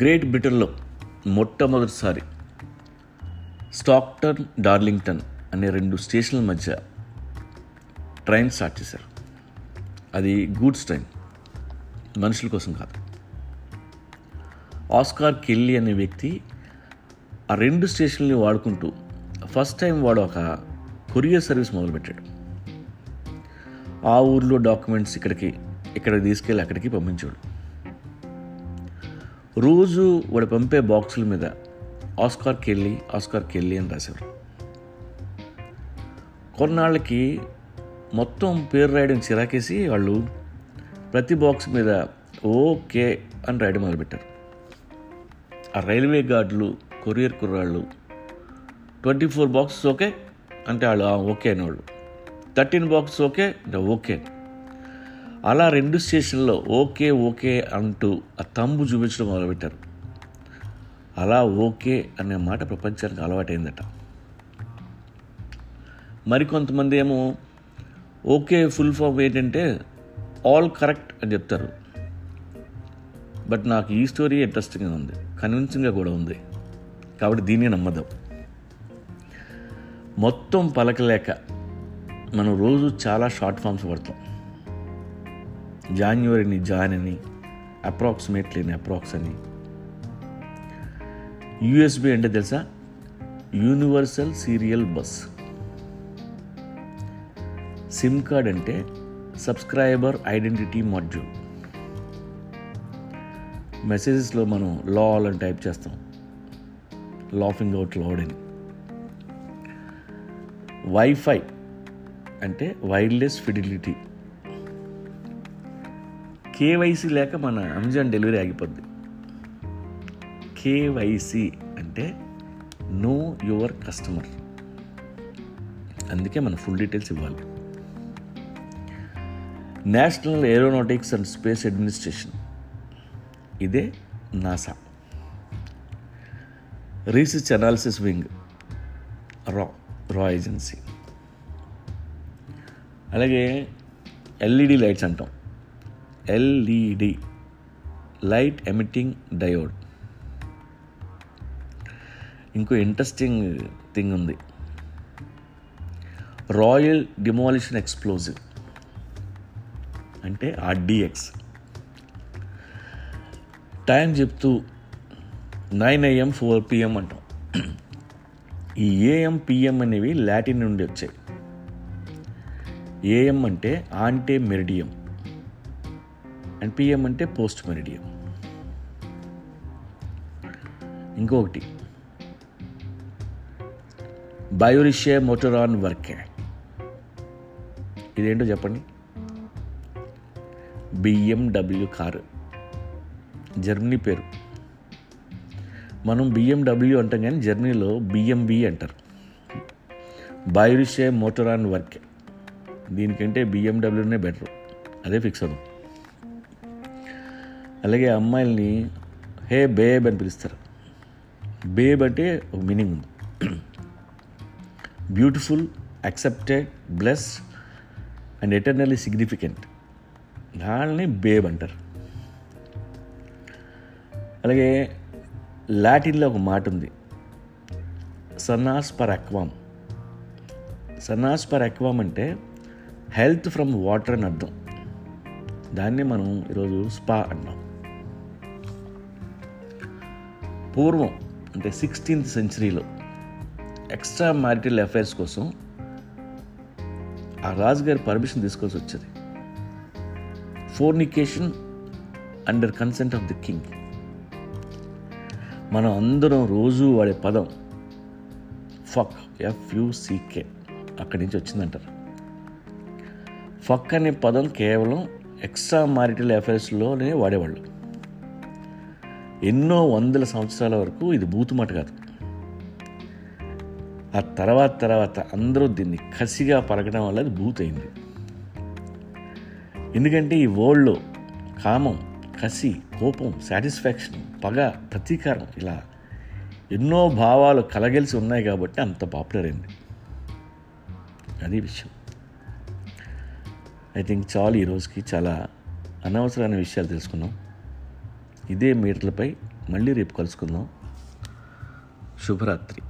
Great బ్రిటన్లో మొట్టమొదటిసారి Stockton Darlington అనే రెండు స్టేషన్ల మధ్య ట్రైన్ స్టార్ట్ చేశారు. అది గూడ్స్ ట్రైన్ మనుషుల కోసం కాదు. ఆస్కార్ కెల్లీ అనే వ్యక్తి ఆ రెండు స్టేషన్లని వాడుకుంటూ ఫస్ట్ టైం వాడు ఒక కొరియర్ సర్వీస్ మొదలుపెట్టాడు. ఆ ఊర్లో డాక్యుమెంట్స్ ఇక్కడికి ఇక్కడ తీసుకెళ్ళి అక్కడికి పంపించాడు రోజు వాడు పంపే బాక్సుల మీద ఆస్కార్ కెళ్ళి ఆస్కార్ కెళ్ళి అని రాశారు కొన్నాళ్ళకి మొత్తం పేరు రాయడం చిరాకేసి వాళ్ళు ప్రతి బాక్స్ మీద ఓకే అని రాయడం మొదలుపెట్టారు. ఆ రైల్వే గార్డులు కొరియర్ కుర్రాళ్ళు ట్వంటీ ఫోర్ బాక్సెస్ ఓకే అంటే వాళ్ళు ఓకే అనేవాళ్ళు. థర్టీన్ బాక్సెస్ ఓకే అంటే ఓకే అలా రెండు స్టేషన్లో ఓకే ఓకే అంటూ ఆ తంబు చూపించడం మొదలుపెట్టారు. అలా ఓకే అనే మాట ప్రపంచానికి అలవాటైందట. మరికొంతమంది ఏమో ఓకే ఫుల్ ఫామ్ ఏంటంటే ఆల్ కరెక్ట్ అని చెప్తారు. బట్ నాకు ఈ స్టోరీ ఇంట్రెస్టింగ్గా ఉంది కన్విన్సింగ్గా కూడా ఉంది. కాబట్టి దీన్ని నమ్మదాం. మొత్తం పలకలేక మనం రోజు చాలా షార్ట్ ఫామ్స్ పడతాం జాన్యువరిని జాన్ అని అప్రాక్సిమేట్లీ అప్రాక్స్ అని యూఎస్బి అంటే తెలుసా? Universal serial bus SIM card అంటే సబ్స్క్రైబర్ ఐడెంటిటీ మాడ్యూల్ మెసేజెస్లో మనం లాల్ అని టైప్ చేస్తాం. లాఫింగ్ అవుట్ లాడ్ అని. వైఫై అంటే వైర్లెస్ ఫిడిలిటీ కేవైసీ లేక మన అమెజాన్ డెలివరీ ఆగిపోద్ది. కేవైసీ అంటే నో యువర్ కస్టమర్. అందుకే మన ఫుల్ డీటెయిల్స్ ఇవ్వాలి. National aeronautics and space administration. ఇదే నాసా. రీసెర్చ్ అనాలిసిస్ వింగ్ రా రా ఏజెన్సీ. అలాగే ఎల్ఈడి లైట్స్ అంటాం. LED light emitting diode. ఇంకో ఇంట్రెస్టింగ్ థింగ్ ఉంది. రాయల్ డిమాలిషన్ ఎక్స్ప్లోజివ్ అంటే ఆర్డిఎక్స్ టైం చెప్తూ నైన్ ఏఎం ఫోర్ పిఎం అంటాం. ఈ ఏఎం పిఎం అనేవి లాటిన్ నుండి వచ్చాయి. ఏఎం అంటే ఆంటే మెరిడియం. అండ్ పిఎం అంటే పోస్ట్ మెరిడియం. ఇంకొకటి. బయోరిషే మోటరాన్ వర్కే. ఇదేంటో చెప్పండి? BMW car. జర్మనీ పేరు. మనం బిఎండబ్ల్యూ అంటాం కానీ జర్మనీలో బిఎంబి అంటారు. బయోరిషే మోటరాన్ వర్కే. దీనికంటే బిఎండబ్ల్యూనే బెటర్. అదే ఫిక్స్ అవుదాం. అలాగే అమ్మాయిల్ని హే బేబ్ అని పిలుస్తారు. బేబ్ అంటే ఒక మీనింగ్ ఉంది. Beautiful accepted bless and eternally significant వాళ్ళని బేబ్ అంటారు. అలాగే లాటిన్లో ఒక మాట ఉంది. సన్నాస్ పర్ అక్వామ్. సన్నాస్ పర్ అక్వామ్ అంటే హెల్త్ ఫ్రమ్ వాటర్ అని అర్థం. దాన్ని మనం ఈరోజు స్పా అంటాం. పూర్వం అంటే సిక్స్టీన్త్ సెంచరీలో ఎక్స్ట్రా మ్యారిటల్ అఫైర్స్ కోసం ఆ రాజుగారి పర్మిషన్ తీసుకోవాల్సి వచ్చేది. Fornication under consent of the king మనం అందరం రోజు వాడే పదం ఫక్ ఎఫ్యుసికే అక్కడి నుంచి వచ్చిందంటారు. ఫక్ అనే పదం కేవలం ఎక్స్ట్రా మారిటల్ అఫైర్స్లోనే వాడేవాళ్ళు. ఎన్నో వందల సంవత్సరాల వరకు ఇది బూతుమాట కాదు. ఆ తర్వాత తర్వాత అందరూ దీన్ని కసిగా పలకడం వల్ల అది బూత్ ఎందుకంటే ఈ వరల్డ్లో కామం కసి కోపం సాటిస్ఫాక్షన్ పగ ప్రతీకారం ఇలా ఎన్నో భావాలు కలగలిసి ఉన్నాయి కాబట్టి అంత పాపులర్ అయింది. అది విషయం. ఐ థింక్ చాలు ఈ రోజుకి చాలా అనవసరమైన విషయాలు తెలుసుకున్నాం. ఇదే మీటర్లపై మళ్ళీ రేపు కలుసుకుందాం. శుభరాత్రి.